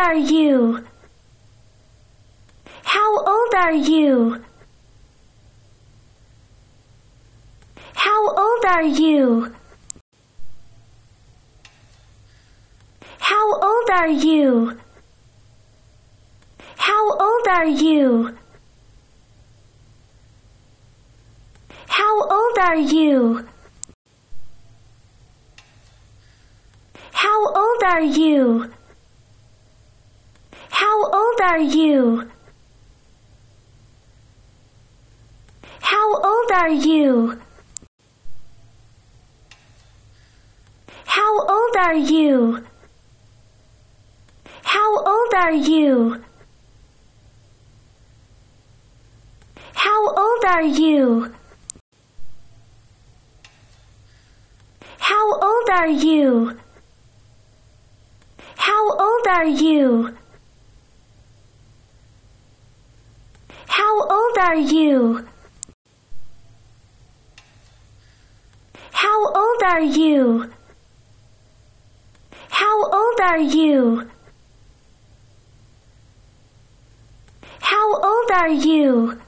are you? How old are you? How old are you? How old are you? How old are you? How old are you? How old are you? How old are you? How old are you? How old are you? How old are you? How old are you? How old are you? How old are you? How old are you? How old are you? How old are you? How old are you?